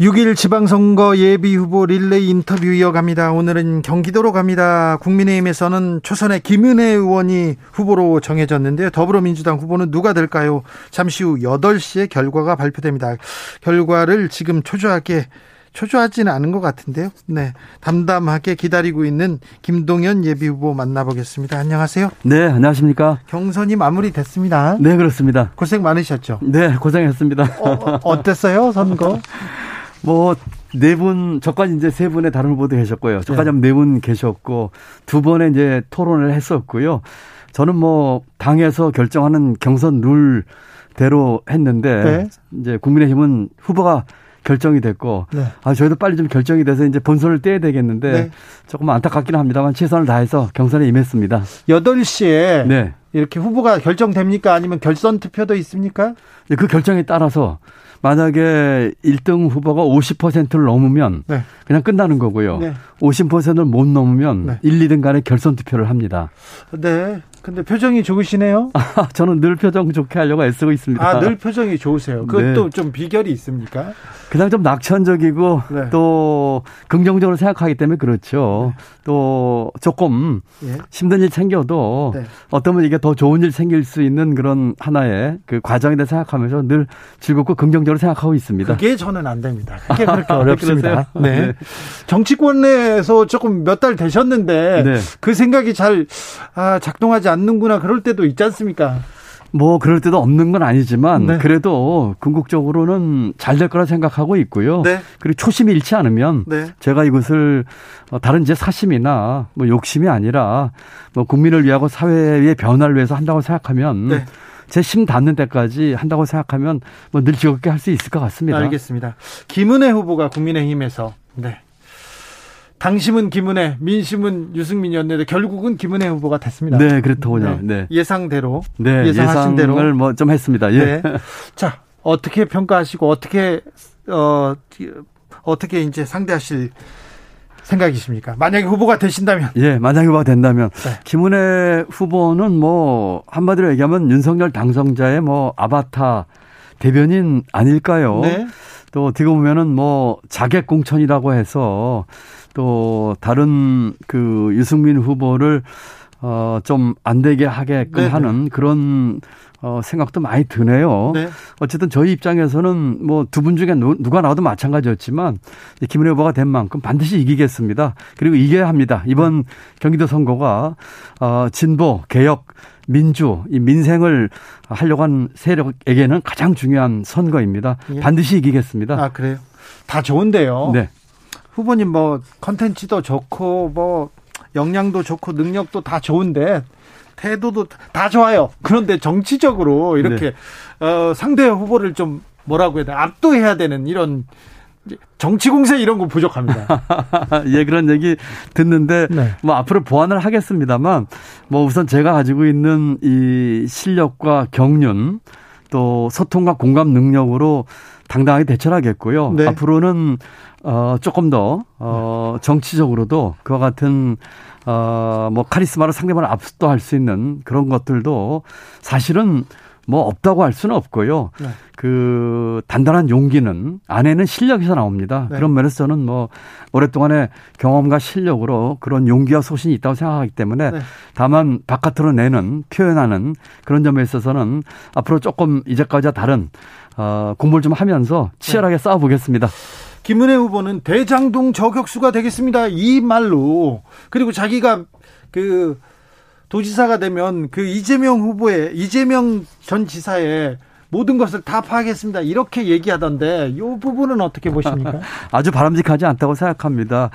6일 지방선거 예비후보 릴레이 인터뷰 이어갑니다. 오늘은 경기도로 갑니다. 국민의힘에서는 초선의 김은혜 의원이 후보로 정해졌는데요. 더불어민주당 후보는 누가 될까요? 잠시 후 8시에 결과가 발표됩니다. 결과를 지금 초조하게 초조하지는 않은 것 같은데요. 네. 담담하게 기다리고 있는 김동연 예비후보 만나보겠습니다. 안녕하세요. 네, 안녕하십니까. 경선이 마무리됐습니다. 네, 그렇습니다. 고생 많으셨죠? 네, 고생했습니다. 어, 어땠어요, 선거? 뭐, 네 분, 저까지 이제 세 분의 다른 후보도 계셨고요. 저까지 네분 계셨고, 두 번의 이제 토론을 했었고요. 저는 뭐, 당에서 결정하는 경선 룰대로 했는데, 네. 이제 국민의힘은 후보가 결정이 됐고, 네. 아, 저희도 빨리 좀 결정이 돼서 이제 본선을 떼야 되겠는데, 네. 조금 안타깝기는 합니다만 최선을 다해서 경선에 임했습니다. 8시에 네. 이렇게 후보가 결정됩니까? 아니면 결선 투표도 있습니까? 네, 그 결정에 따라서 만약에 1등 후보가 50%를 넘으면 네. 그냥 끝나는 거고요. 네. 50%를 못 넘으면 네. 1, 2등 간에 결선 투표를 합니다. 네. 근데 표정이 좋으시네요. 아, 저는 늘 표정 좋게 하려고 애쓰고 있습니다. 아, 늘 표정이 좋으세요. 그것도 네. 좀 비결이 있습니까? 그냥 좀 낙천적이고 네. 또 긍정적으로 생각하기 때문에 그렇죠. 네. 또 조금 예. 힘든 일 생겨도 네. 어떠면 이게 더 좋은 일 생길 수 있는 그런 하나의 그 과정에 대해 생각하면서 늘 즐겁고 긍정적으로 생각하고 있습니다. 그게 저는 안 됩니다. 그게 그렇게 어렵습니다. 네. 네. 정치권에서 조금 몇 달 되셨는데 네. 그 생각이 잘 아, 작동하지 않 는구나 그럴 때도 있지 않습니까? 뭐 그럴 때도 없는 건 아니지만 네. 그래도 궁극적으로는 잘 될 거라 생각하고 있고요. 네. 그리고 초심이 잃지 않으면 네. 제가 이것을 어, 다른 제 사심이나 뭐 욕심이 아니라 뭐 국민을 위하고 사회의 변화를 위해서 한다고 생각하면 네. 제심 닿는 데까지 한다고 생각하면 뭐 늘 즐겁게 할 수 있을 것 같습니다. 알겠습니다. 김은혜 후보가 국민의힘에서 네. 당심은 김은혜, 민심은 유승민 이었는데 결국은 김은혜 후보가 됐습니다. 네, 그렇더군요. 네. 네. 예상대로 네, 예상하신 대로 뭐좀 했습니다. 예. 네. 자, 어떻게 평가하시고 어떻게 어 어떻게 이제 상대하실 생각이십니까? 만약에 후보가 되신다면? 예, 만약에 후보가 된다면 네. 김은혜 후보는 뭐 한마디로 얘기하면 윤석열 당선자의 뭐 아바타 대변인 아닐까요? 네. 또 어떻게 보면은 뭐 자객 공천이라고 해서 또 다른 그 유승민 후보를 어, 좀 안 되게 하게끔 네네. 하는 그런 어, 생각도 많이 드네요. 네. 어쨌든 저희 입장에서는 뭐 두 분 중에 누, 가 나와도 마찬가지였지만 김은혜 후보가 된 만큼 반드시 이기겠습니다. 그리고 이겨야 합니다. 이번 네. 경기도 선거가 어, 진보, 개혁, 민주, 이 민생을 하려고 한 세력에게는 가장 중요한 선거입니다. 예. 반드시 이기겠습니다. 아, 그래요? 다 좋은데요. 네. 후보님 뭐 컨텐츠도 좋고 뭐 역량도 좋고 능력도 다 좋은데 태도도 다 좋아요. 그런데 정치적으로 이렇게 네. 어, 상대 후보를 좀 뭐라고 해야 돼 압도해야 되는 이런 정치 공세 이런 거 부족합니다. 예, 그런 얘기 듣는데 네. 뭐 앞으로 보완을 하겠습니다만 뭐 우선 제가 가지고 있는 이 실력과 경륜 또 소통과 공감 능력으로 당당하게 대처하겠고요. 네. 앞으로는 어 조금 더 어 정치적으로도 그와 같은 어뭐 카리스마로 상대방을 압도할 수 있는 그런 것들도 사실은 뭐 없다고 할 수는 없고요. 네. 그 단단한 용기는 안에는 실력에서 나옵니다. 네. 그런 면에서 저는 뭐 오랫동안의 경험과 실력으로 그런 용기와 소신이 있다고 생각하기 때문에 네. 다만 바깥으로 내는 표현하는 그런 점에 있어서는 앞으로 조금 이제까지와 다른 어 공부를 좀 하면서 치열하게 네. 싸워보겠습니다. 김은혜 후보는 대장동 저격수가 되겠습니다. 이 말로 그리고 자기가 그 도지사가 되면 그 이재명 후보의 이재명 전 지사의 모든 것을 다 파악했습니다. 이렇게 얘기하던데 이 부분은 어떻게 보십니까? 아주 바람직하지 않다고 생각합니다.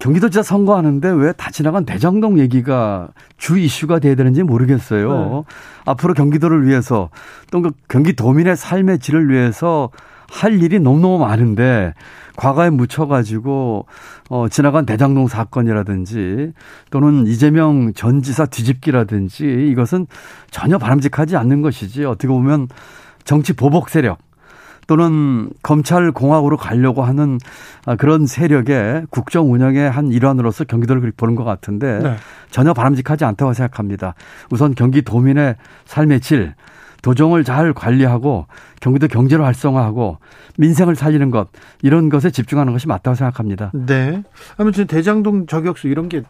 경기도지사 선거하는데 왜 다 지나간 대장동 얘기가 주 이슈가 돼야 되는지 모르겠어요. 네. 앞으로 경기도를 위해서 또그 경기도민의 삶의 질을 위해서 할 일이 너무너무 많은데 과거에 묻혀가지고 어 지나간 대장동 사건이라든지 또는 이재명 전 지사 뒤집기라든지 이것은 전혀 바람직하지 않는 것이지 어떻게 보면 정치 보복 세력 또는 검찰 공화국으로 가려고 하는 아, 그런 세력의 국정 운영의 한 일환으로서 경기도를 보는 것 같은데 네. 전혀 바람직하지 않다고 생각합니다. 우선 경기도민의 삶의 질, 도정을 잘 관리하고 경기도 경제를 활성화하고 민생을 살리는 것 이런 것에 집중하는 것이 맞다고 생각합니다. 네. 아무튼 대장동 저격수 이런 게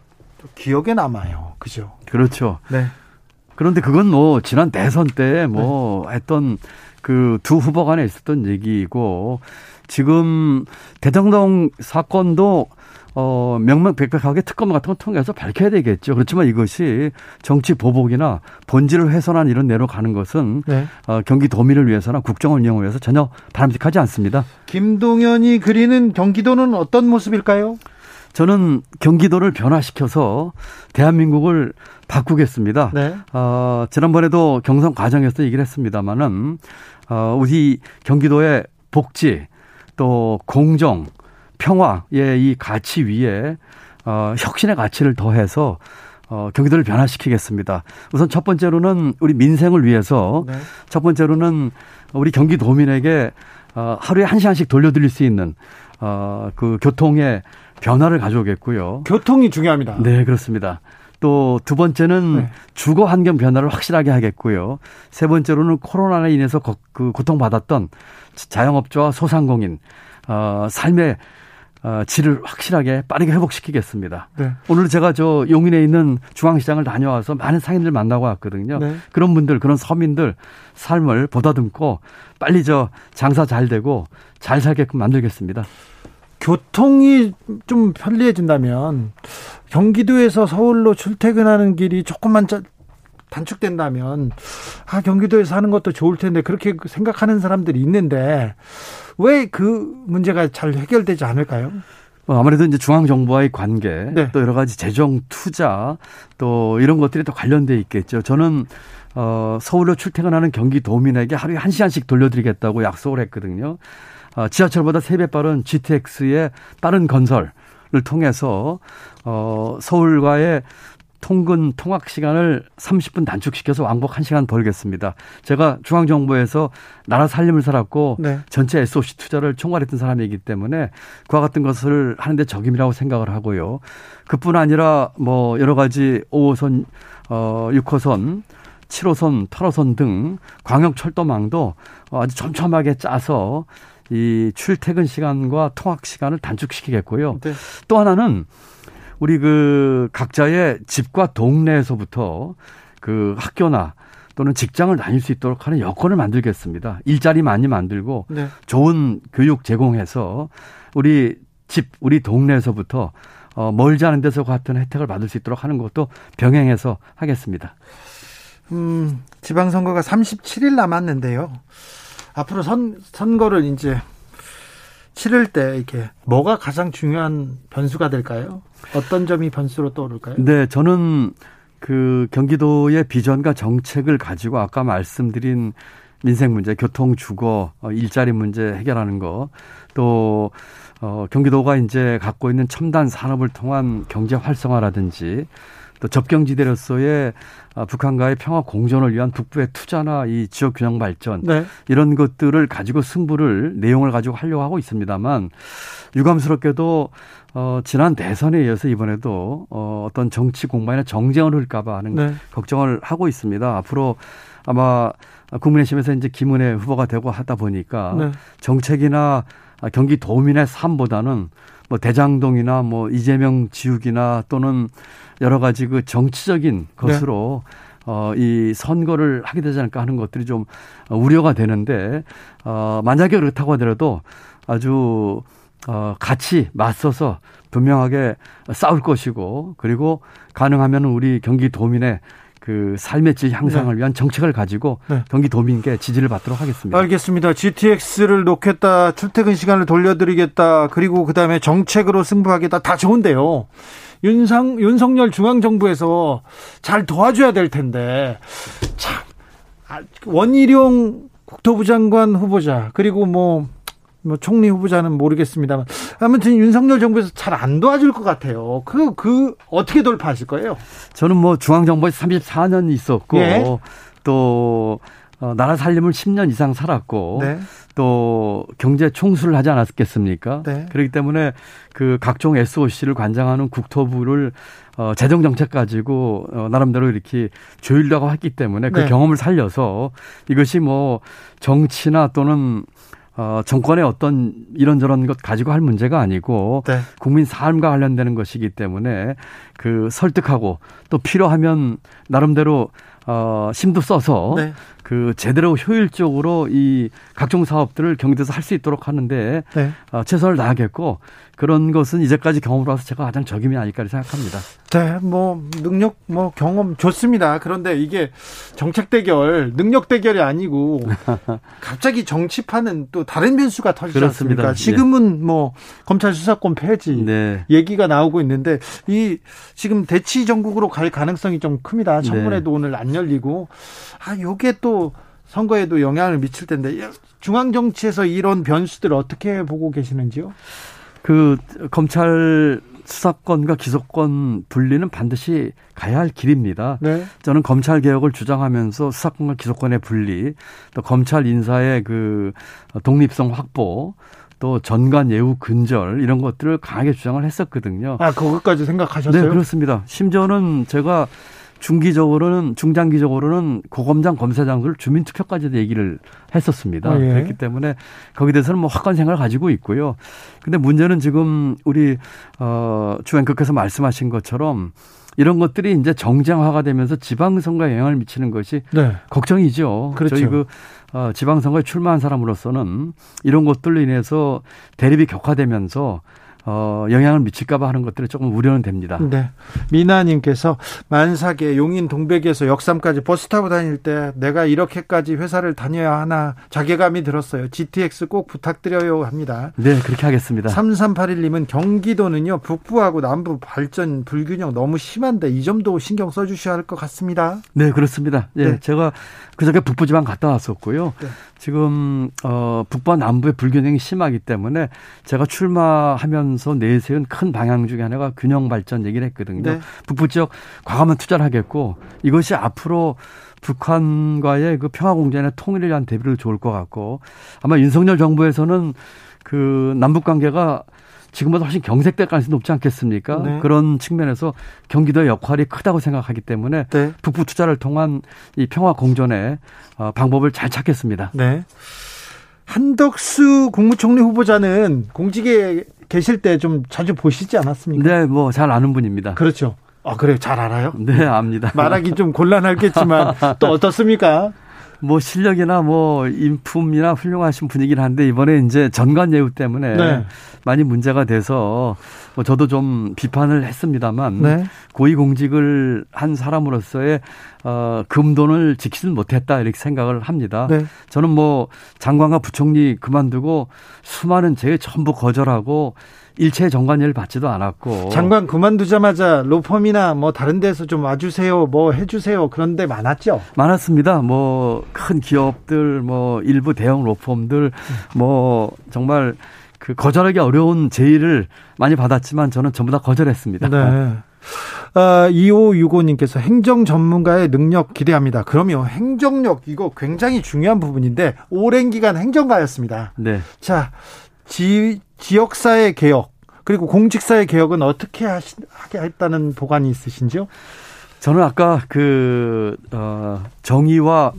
기억에 남아요. 그죠? 그렇죠. 네. 그런데 그건 뭐 지난 대선 때뭐 네. 했던 그 두 후보 간에 있었던 얘기고 지금 대장동 사건도 어, 명명백백하게 특검 같은 거 통해서 밝혀야 되겠죠. 그렇지만 이것이 정치 보복이나 본질을 훼손한 이런 내로 가는 것은 네. 어, 경기도민을 위해서나 국정을 운영을 위해서 전혀 바람직하지 않습니다. 김동연이 그리는 경기도는 어떤 모습일까요? 저는 경기도를 변화시켜서 대한민국을 바꾸겠습니다. 네. 어, 지난번에도 경선 과정에서 얘기를 했습니다마는 어, 우리 경기도의 복지 또 공정 평화의 이 가치 위에 어, 혁신의 가치를 더해서 어, 경기도를 변화시키겠습니다. 우선 첫 번째로는 우리 민생을 위해서 네. 첫 번째로는 우리 경기도민에게 어, 하루에 한 시간씩 돌려드릴 수 있는 어, 그 교통의 변화를 가져오겠고요. 교통이 중요합니다. 네, 그렇습니다. 또 두 번째는 네. 주거 환경 변화를 확실하게 하겠고요. 세 번째로는 코로나로 인해서 거, 그 고통받았던 자영업자와 소상공인 어, 삶의 어, 질을 확실하게 빠르게 회복시키겠습니다. 네. 오늘 제가 저 용인에 있는 중앙시장을 다녀와서 많은 상인들 만나고 왔거든요. 네. 그런 분들, 그런 서민들 삶을 보다듬고 빨리 저 장사 잘 되고 잘 살게끔 만들겠습니다. 교통이 좀 편리해진다면 경기도에서 서울로 출퇴근하는 길이 조금만 단축된다면 아 경기도에서 하는 것도 좋을 텐데 그렇게 생각하는 사람들이 있는데 왜 그 문제가 잘 해결되지 않을까요? 어, 아무래도 이제 중앙 정부와의 관계, 네. 또 여러 가지 재정 투자, 또 이런 것들이 또 관련돼 있겠죠. 저는 어, 서울로 출퇴근하는 경기도민에게 하루에 한 시간씩 돌려드리겠다고 약속을 했거든요. 어, 지하철보다 세 배 빠른 GTX의 빠른 건설을 통해서 어, 서울과의 통근 통학 시간을 30분 단축시켜서 왕복 1시간 벌겠습니다. 제가 중앙정부에서 나라 살림을 살았고 네. 전체 SOC 투자를 총괄했던 사람이기 때문에 그와 같은 것을 하는데 적임이라고 생각을 하고요. 그뿐 아니라 뭐 여러 가지 5호선, 어, 6호선 7호선, 8호선 등 광역 철도망도 아주 촘촘하게 짜서 이 출퇴근 시간과 통학 시간을 단축시키겠고요. 네. 또 하나는 우리 그 각자의 집과 동네에서부터 그 학교나 또는 직장을 다닐 수 있도록 하는 여건을 만들겠습니다. 일자리 많이 만들고 네. 좋은 교육 제공해서 우리 집, 우리 동네에서부터 어, 멀지 않은 데서 같은 혜택을 받을 수 있도록 하는 것도 병행해서 하겠습니다. 음, 지방선거가 37일 남았는데요. 앞으로 선, 선거를 이제 치를 때 이렇게 뭐가 가장 중요한 변수가 될까요? 어떤 점이 변수로 떠오를까요? 네, 저는 그 경기도의 비전과 정책을 가지고 아까 말씀드린 민생 문제, 교통, 주거, 어, 일자리 문제 해결하는 거, 또 어, 경기도가 이제 갖고 있는 첨단 산업을 통한 경제 활성화라든지 또 접경지대로서의 아, 북한과의 평화 공존을 위한 북부의 투자나 이 지역 균형 발전 네. 이런 것들을 가지고 승부를 내용을 가지고 하려고 하고 있습니다만 유감스럽게도 어 지난 대선에 이어서 이번에도 어 어떤 정치 공방이나 정쟁을 흘까봐 하는 네. 걱정을 하고 있습니다. 앞으로 아마 국민의힘에서 이제 김은혜 후보가 되고 하다 보니까 네. 정책이나 경기 도민의 삶보다는 뭐 대장동이나 뭐 이재명 지우기나 또는 여러 가지 그 정치적인 것으로 네. 어, 이 선거를 하게 되지 않을까 하는 것들이 좀 우려가 되는데, 어, 만약에 그렇다고 하더라도 아주, 어, 같이 맞서서 분명하게 싸울 것이고, 그리고 가능하면 우리 경기도민의 그 삶의 질 향상을 네. 위한 정책을 가지고 네. 경기도민께 지지를 받도록 하겠습니다. 알겠습니다. GTX를 놓겠다, 출퇴근 시간을 돌려드리겠다, 그리고 그 다음에 정책으로 승부하겠다, 다 좋은데요. 윤상, 윤석열 중앙정부에서 잘 도와줘야 될 텐데, 참, 아, 원희룡 국토부 장관 후보자, 그리고 뭐, 뭐 총리 후보자는 모르겠습니다만 아무튼 윤석열 정부에서 잘 안 도와줄 것 같아요. 그, 그, 어떻게 돌파하실 거예요? 저는 뭐 중앙 정부에서 34년 있었고, 예. 또, 어, 나라 살림을 10년 이상 살았고 네. 또 경제 총수를 하지 않았겠습니까? 네. 그렇기 때문에 그 각종 SOC를 관장하는 국토부를 어, 재정 정책 가지고 어, 나름대로 이렇게 조율하고 했기 때문에 그 네. 경험을 살려서 이것이 뭐 정치나 또는 어, 정권의 어떤 이런저런 것 가지고 할 문제가 아니고 네. 국민 삶과 관련되는 것이기 때문에 그 설득하고 또 필요하면 나름대로 어, 심도 써서 네. 그 제대로 효율적으로 이 각종 사업들을 경기도에서 할 수 있도록 하는데 네. 어, 최선을 다하겠고 그런 것은 이제까지 경험으로서 제가 가장 적임이 아닐까 생각합니다. 네, 뭐 능력, 뭐 경험 좋습니다. 그런데 이게 정책 대결, 능력 대결이 아니고 갑자기 정치판은 또 다른 변수가 터지지 그렇습니다. 않습니까? 지금은 네. 뭐 검찰 수사권 폐지 네. 얘기가 나오고 있는데 이 지금 대치 정국으로 갈 가능성이 좀 큽니다. 청문회도 네. 오늘 안 열리고 아 요게 또 선거에도 영향을 미칠 텐데 중앙 정치에서 이런 변수들 어떻게 보고 계시는지요? 그 검찰 수사권과 기소권 분리는 반드시 가야 할 길입니다. 네. 저는 검찰 개혁을 주장하면서 수사권과 기소권의 분리, 또 검찰 인사의 그 독립성 확보, 또 전관 예우 근절 이런 것들을 강하게 주장을 했었거든요. 아, 그것까지 생각하셨어요? 네, 그렇습니다. 심지어는 제가 중기적으로는 중장기적으로는 고검장 검사장들 주민투표까지도 얘기를 했었습니다. 아, 예. 그렇기 때문에 거기에 대해서는 뭐 확고한 생각을 가지고 있고요. 근데 문제는 지금 우리 어 주앵커께서 말씀하신 것처럼 이런 것들이 이제 정쟁화가 되면서 지방선거에 영향을 미치는 것이 네. 걱정이죠. 그렇죠. 저희 그 어, 지방선거에 출마한 사람으로서는 이런 것들로 인해서 대립이 격화되면서 어, 영향을 미칠까봐 하는 것들이 조금 우려는 됩니다. 네. 미나님께서 만삭에 용인 동백에서 역삼까지 버스 타고 다닐 때 내가 이렇게까지 회사를 다녀야 하나 자괴감이 들었어요. GTX 꼭 부탁드려요 합니다. 네, 그렇게 하겠습니다. 3381님은 경기도는요, 북부하고 남부 발전 불균형 너무 심한데 이 점도 신경 써주셔야 할 것 같습니다. 네, 그렇습니다. 예, 네. 제가 그저께 북부지방 갔다 왔었고요. 네. 지금 어 북부 남부의 불균형이 심하기 때문에 제가 출마하면 서 내세운 큰 방향 중에 하나가 균형 발전 얘기를 했거든요. 네. 북부 지역 과감한 투자를 하겠고 이것이 앞으로 북한과의 그 평화 공존의 통일을 위한 대비를 좋을 것 같고 아마 윤석열 정부에서는 그 남북 관계가 지금보다 훨씬 경색될 가능성이 높지 않겠습니까? 네. 그런 측면에서 경기도의 역할이 크다고 생각하기 때문에 네. 북부 투자를 통한 이 평화 공존의 어, 방법을 잘 찾겠습니다. 네. 한덕수 국무총리 후보자는 공직에 계실 때 좀 자주 보시지 않았습니까? 네, 뭐 잘 아는 분입니다. 그렇죠. 아, 그래요? 잘 알아요? 네, 압니다. 말하기 좀 곤란하겠지만 또 어떻습니까? 뭐 실력이나 뭐 인품이나 훌륭하신 분이긴 한데 이번에 이제 전관 예우 때문에 네. 많이 문제가 돼서 뭐 저도 좀 비판을 했습니다만 네. 고위공직을 한 사람으로서의 어 금돈을 지키진 못했다 이렇게 생각을 합니다. 네. 저는 뭐 장관과 부총리 그만두고 수많은 제 전부 거절하고 일체 정관예를 받지도 않았고 장관 그만두자마자 로펌이나 뭐 다른 데서 좀 와주세요, 뭐 해주세요 그런 데 많았죠. 많았습니다. 뭐 큰 기업들, 뭐 일부 대형 로펌들, 뭐 정말 그 거절하기 어려운 제의를 많이 받았지만 저는 전부 다 거절했습니다. 네. 아, 2565님께서 행정 전문가의 능력 기대합니다. 그러면 행정력 이거 굉장히 중요한 부분인데 오랜 기간 행정가였습니다. 네. 자, 지, 지역사회 개혁 그리고 공직사회 개혁은 어떻게 하시, 하게 했다는 보관이 있으신지요? 저는 아까 그 어, 정의와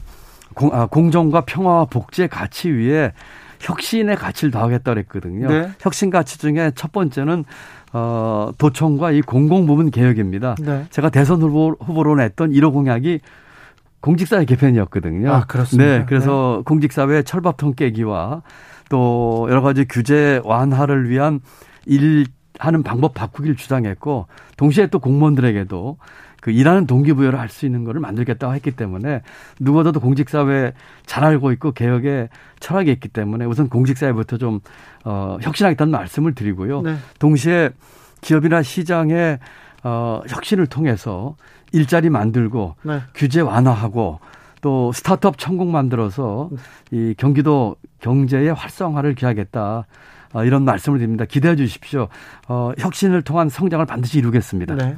공, 아, 공정과 평화와 복지의 가치 위에 혁신의 가치를 더하겠다 그랬거든요. 네. 혁신 가치 중에 첫 번째는 어, 도청과 이 공공부문 개혁입니다. 네. 제가 대선 후보, 후보로 냈던 1호 공약이 공직사회 개편이었거든요. 아, 그렇습니다. 네. 그래서 네. 공직사회 철밥통 깨기와 또 여러 가지 규제 완화를 위한 일 하는 방법 바꾸기를 주장했고 동시에 또 공무원들에게도 그 일하는 동기부여를 할 수 있는 거를 만들겠다고 했기 때문에 누구보다도 공직사회 잘 알고 있고 개혁에 철학이 있기 때문에 우선 공직사회부터 좀 어, 혁신하겠다는 말씀을 드리고요. 네. 동시에 기업이나 시장의 어, 혁신을 통해서 일자리 만들고 네. 규제 완화하고 또 스타트업 천국 만들어서 이 경기도 경제의 활성화를 기하겠다. 어, 이런 말씀을 드립니다. 기대해 주십시오. 어, 혁신을 통한 성장을 반드시 이루겠습니다. 네.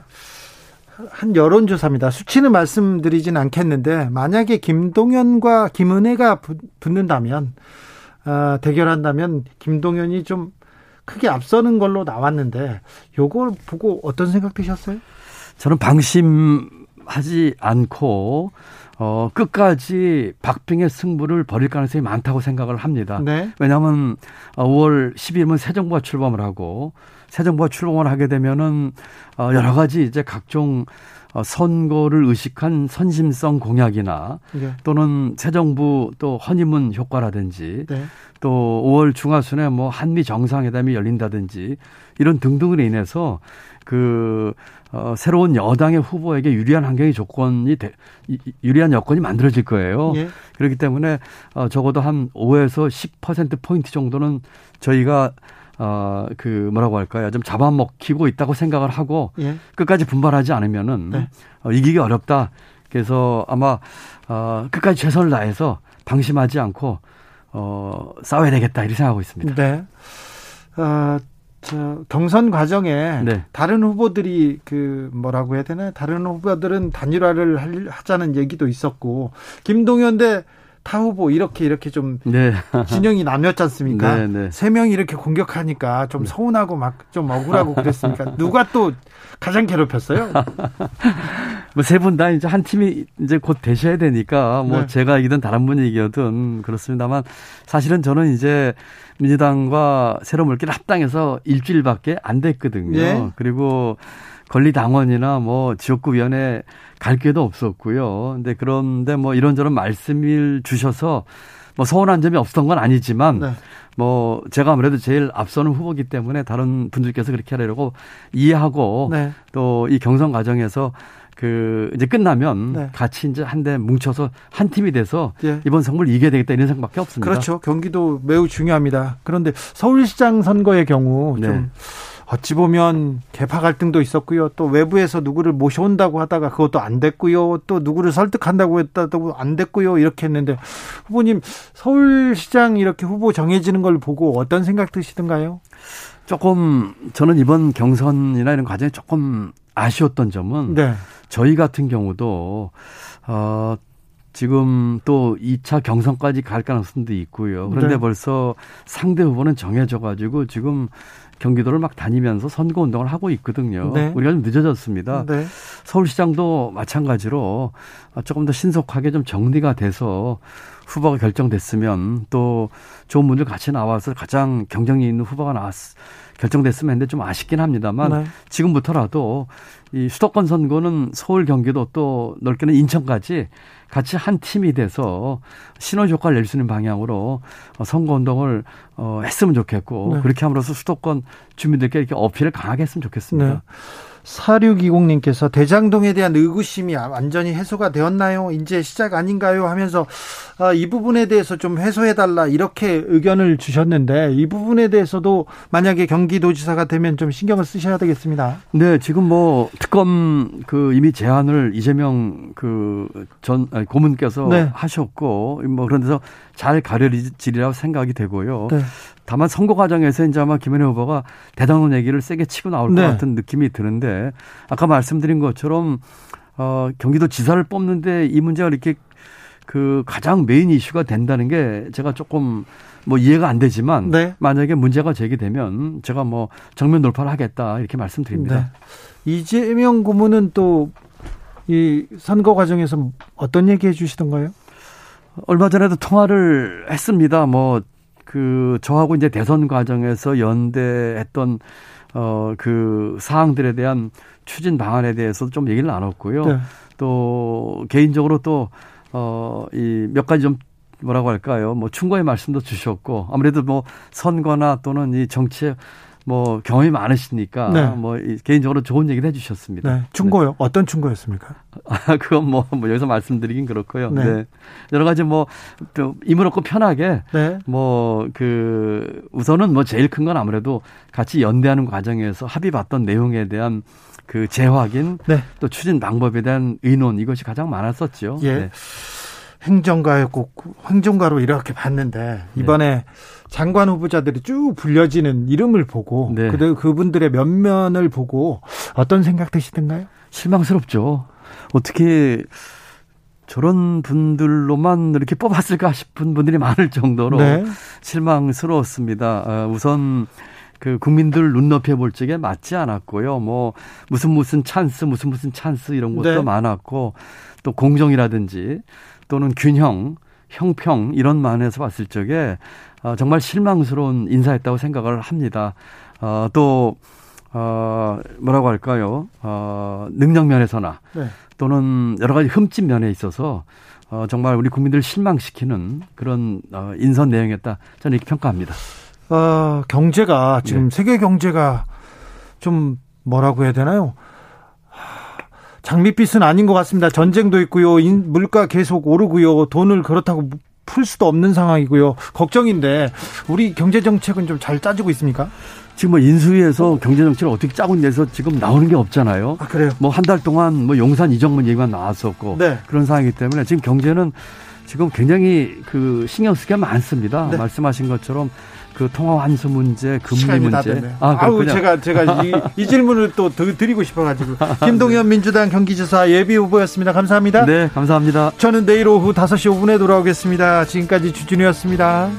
한 여론조사입니다. 수치는 말씀드리진 않겠는데 만약에 김동연과 김은혜가 붙는다면 어, 대결한다면 김동연이 좀 크게 앞서는 걸로 나왔는데 요걸 보고 어떤 생각 드셨어요? 저는 방심하지 않고 어, 끝까지 박빙의 승부를 벌일 가능성이 많다고 생각을 합니다. 네. 왜냐하면 5월 10일이면 새 정부가 출범을 하고 새 정부가 출범을 하게 되면은 어, 여러 가지 이제 각종 어, 선거를 의식한 선심성 공약이나 네. 또는 새 정부 또 허니문 효과라든지 네. 또 5월 중하순에 뭐 한미 정상회담이 열린다든지 이런 등등으로 인해서 그 어, 새로운 여당의 후보에게 유리한 환경이 조건이 되, 유리한 여건이 만들어질 거예요. 예. 그렇기 때문에 어, 적어도 한 5에서 10% 포인트 정도는 저희가 어, 그 뭐라고 할까요? 좀 잡아먹히고 있다고 생각을 하고 예. 끝까지 분발하지 않으면은 네. 어, 이기기 어렵다. 그래서 아마 어, 끝까지 최선을 다해서 방심하지 않고 어, 싸워야 되겠다 이렇게 생각하고 있습니다. 네. 어, 저 경선 과정에 네. 다른 후보들이 그 뭐라고 해야 되나 다른 후보들은 단일화를 하자는 얘기도 있었고 김동연 대 타 후보 이렇게 이렇게 좀 네. 진영이 나뉘었지 않습니까? 네, 네. 세 명이 이렇게 공격하니까 좀 네. 서운하고 막 좀 억울하고 그랬으니까 누가 또 가장 괴롭혔어요? 뭐 세 분 다 이제 한 팀이 이제 곧 되셔야 되니까 뭐 네. 제가 이기든 다른 분이 이기든 그렇습니다만 사실은 저는 이제 민주당과 새로물길 합당해서 일주일밖에 안 됐거든요. 네. 그리고 권리당원이나 뭐 지역구 위원회 갈 기회도 없었고요. 근데 그런데 뭐 이런저런 말씀을 주셔서 뭐 서운한 점이 없었던 건 아니지만 네. 뭐 제가 아무래도 제일 앞서는 후보기 때문에 다른 분들께서 그렇게 하려고 이해하고 네. 또이 경선 과정에서 그 이제 끝나면 네. 같이 이제 한대 뭉쳐서 한 팀이 돼서 예. 이번 선거를 이겨야 되겠다 이런 생각밖에 없습니다. 그렇죠. 경기도 매우 중요합니다. 그런데 서울시장 선거의 경우 네. 좀 어찌 보면 개파 갈등도 있었고요. 또 외부에서 누구를 모셔온다고 하다가 그것도 안 됐고요. 또 누구를 설득한다고 했다도 안 됐고요. 이렇게 했는데 후보님 서울시장 이렇게 후보 정해지는 걸 보고 어떤 생각 드시던가요? 조금 저는 이번 경선이나 이런 과정에 조금 아쉬웠던 점은 네. 저희 같은 경우도 어 지금 또 2차 경선까지 갈 가능성도 있고요. 그런데 네. 벌써 상대 후보는 정해져 가지고 지금 경기도를 막 다니면서 선거 운동을 하고 있거든요. 네. 우리가 좀 늦어졌습니다. 네. 서울시장도 마찬가지로 조금 더 신속하게 좀 정리가 돼서 후보가 결정됐으면 또 좋은 분들 같이 나와서 가장 경쟁력 있는 후보가 나왔 결정됐으면 했는데 좀 아쉽긴 합니다만 네. 지금부터라도 이 수도권 선거는 서울 경기도 또 넓게는 인천까지 같이 한 팀이 돼서 시너지 효과를 낼 수 있는 방향으로 선거 운동을 어 했으면 좋겠고 네. 그렇게 함으로써 수도권 주민들께 이렇게 어필을 강하게 했으면 좋겠습니다. 네. 4620님께서 대장동에 대한 의구심이 완전히 해소가 되었나요? 이제 시작 아닌가요? 하면서 아, 이 부분에 대해서 좀 해소해달라 이렇게 의견을 주셨는데 이 부분에 대해서도 만약에 경기도지사가 되면 좀 신경을 쓰셔야 되겠습니다. 네, 지금 뭐 특검 그 이미 제안을 이재명 그 전 고문께서 네. 하셨고 뭐 그런 데서 잘 가려지리라고 생각이 되고요. 네. 다만 선거 과정에서 이제 아마 김현희 후보가 대당론 얘기를 세게 치고 나올 네. 것 같은 느낌이 드는데 아까 말씀드린 것처럼 어 경기도 지사를 뽑는데 이 문제가 이렇게 그 가장 메인 이슈가 된다는 게 제가 조금 뭐 이해가 안 되지만 네. 만약에 문제가 제기되면 제가 뭐 정면 돌파를 하겠다 이렇게 말씀드립니다. 네. 이재명 고문은 또 이 선거 과정에서 어떤 얘기 해주시던가요? 얼마 전에도 통화를 했습니다. 뭐 그 저하고 이제 대선 과정에서 연대했던 어 그 사항들에 대한 추진 방안에 대해서 좀 얘기를 나눴고요. 네. 또 개인적으로 또 어, 이 몇 가지 좀 뭐라고 할까요? 뭐 충고의 말씀도 주셨고 아무래도 뭐 선거나 또는 이 정치에 뭐 경험이 많으시니까 네. 뭐 개인적으로 좋은 얘기를 해주셨습니다. 네. 충고요? 네. 어떤 충고였습니까? 아 그건 뭐, 뭐 여기서 말씀드리긴 그렇고요. 네. 네. 여러 가지 뭐 얻고 편하게 네. 뭐그 우선은 뭐 제일 큰 건 아무래도 같이 연대하는 과정에서 합의 봤던 내용에 대한 그 재확인 네. 또 추진 방법에 대한 의논 이것이 가장 많았었죠. 예. 네. 행정가였고 행정가로 이렇게 봤는데 네. 이번에 네. 장관 후보자들이 쭉 불려지는 이름을 보고 네. 그 그분들의 면면을 보고 어떤 생각 드시던가요? 실망스럽죠. 어떻게 저런 분들로만 이렇게 뽑았을까 싶은 분들이 많을 정도로 네. 실망스러웠습니다. 어, 우선 그 국민들 눈높이에 볼 적에 맞지 않았고요. 뭐 무슨 무슨 찬스, 무슨 무슨 찬스 이런 것도 네. 많았고 또 공정이라든지 또는 균형, 형평 이런 만에서 봤을 적에 어, 정말 실망스러운 인사였다고 생각을 합니다. 어, 또 어, 뭐라고 할까요? 어, 능력 면에서나 네. 또는 여러 가지 흠집 면에 있어서 어, 정말 우리 국민들 실망시키는 그런 어, 인선 내용이었다. 저는 이렇게 평가합니다. 어, 경제가 지금 네. 세계 경제가 좀 뭐라고 해야 되나요? 장밋빛은 아닌 것 같습니다. 전쟁도 있고요. 물가 계속 오르고요. 돈을 그렇다고 풀 수도 없는 상황이고요. 걱정인데 우리 경제 정책은 좀 잘 짜지고 있습니까? 지금 뭐 인수위에서 경제 정책을 어떻게 짜고 있냐서 지금 나오는 게 없잖아요. 아, 그래요? 뭐 한 달 동안 뭐 용산 이정문 얘기만 나왔었고 네. 그런 상황이기 때문에 지금 경제는 지금 굉장히 그 신경 쓰기가 많습니다. 네. 말씀하신 것처럼 그 통화 환수 문제, 금리 문제. 아, 아우 제가 제가 이, 이 질문을 또 드리고 싶어가지고 김동현 민주당 경기지사 예비 후보였습니다. 감사합니다. 네, 감사합니다. 저는 내일 오후 5시 5분에 돌아오겠습니다. 지금까지 주진우였습니다.